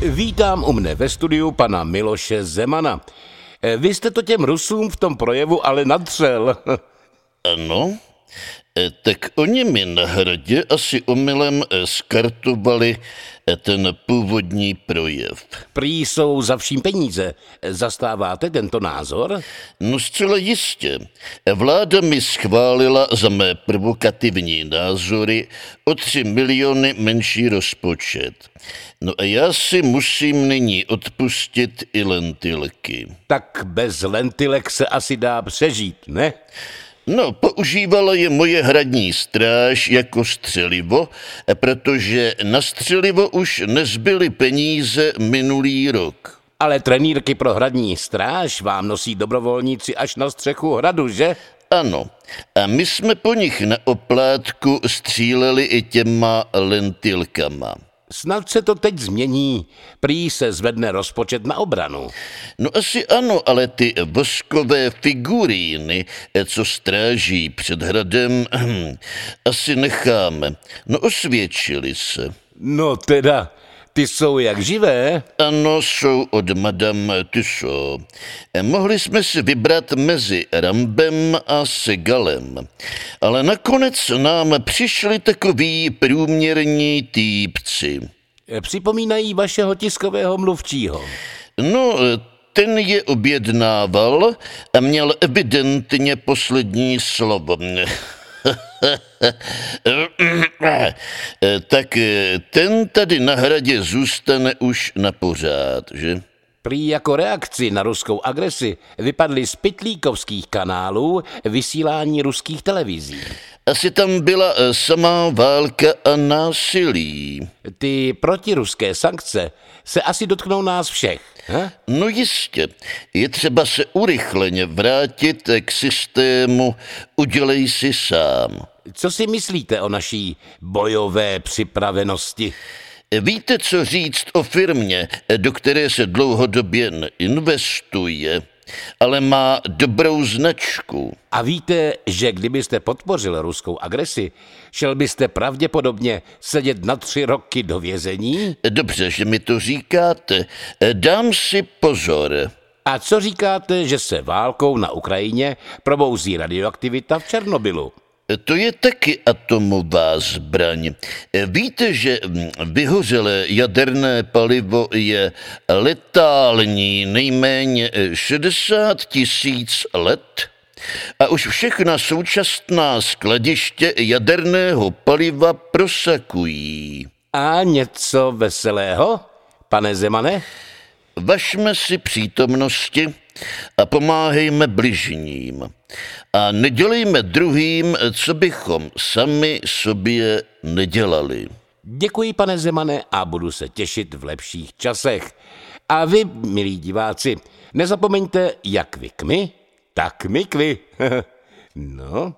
Vítám u mne ve studiu pana Miloše Zemana. Eh, Vy jste to těm Rusům v tom projevu ale nadřel. Ano, e, tak oni mi na hradě asi omylem e, skartovali e, ten původní projev. Prý jsou za vším peníze. Zastáváte tento názor? No zcela jistě. Vláda mi schválila za mé provokativní názory o tři miliony menší rozpočet. No a já si musím nyní odpustit i lentilky. Tak bez lentilek se asi dá přežít, ne? No, používala je moje hradní stráž jako střelivo, protože na střelivo už nezbyly peníze minulý rok. Ale trenýrky pro hradní stráž vám nosí dobrovolníci až na střechu hradu, že? Ano, a my jsme po nich na oplátku stříleli i těma lentilkama. Snad se to teď změní. Prý se zvedne rozpočet na obranu. No asi ano, ale ty voskové figuríny, co stráží před hradem, asi necháme. No osvědčili se. No teda, ty jsou jak živé. Ano, jsou od Madame Tussaud. Mohli jsme si vybrat mezi Rambem a Segalem, ale nakonec nám přišli takový průměrní týpci. Připomínají vašeho tiskového mluvčího. No, ten je objednával a měl evidentně poslední slovo. Tak ten tady na hradě zůstane už na pořád, že? Prý jako reakci na ruskou agresi vypadly z pitlíkovských kanálů vysílání ruských televizí. Asi tam byla eh, samá válka a násilí. Ty protiruské sankce se asi dotknou nás všech. He? No jistě, je třeba se urychleně vrátit k systému udělej si sám. Co si myslíte o naší bojové připravenosti? Víte, co říct o firmě, do které se dlouhodobě investuje, ale má dobrou značku. A víte, že kdybyste podpořil ruskou agresi, šel byste pravděpodobně sedět na tři roky do vězení? Dobře, že mi to říkáte. Dám si pozor. A co říkáte, že se válkou na Ukrajině probouzí radioaktivita v Černobylu? To je taky atomová zbraň. Víte, že vyhořelé jaderné palivo je letální nejméně 60 tisíc let? A už všechna současná skladiště jaderného paliva prosakují. A něco veselého, pane Zemane? Vašme si přítomnosti a pomáhejme bližním. A nedělejme druhým, co bychom sami sobě nedělali. Děkuji, pane Zemane, a budu se těšit v lepších časech. A vy, milí diváci, nezapomeňte, jak vy k my, tak my k vy. no.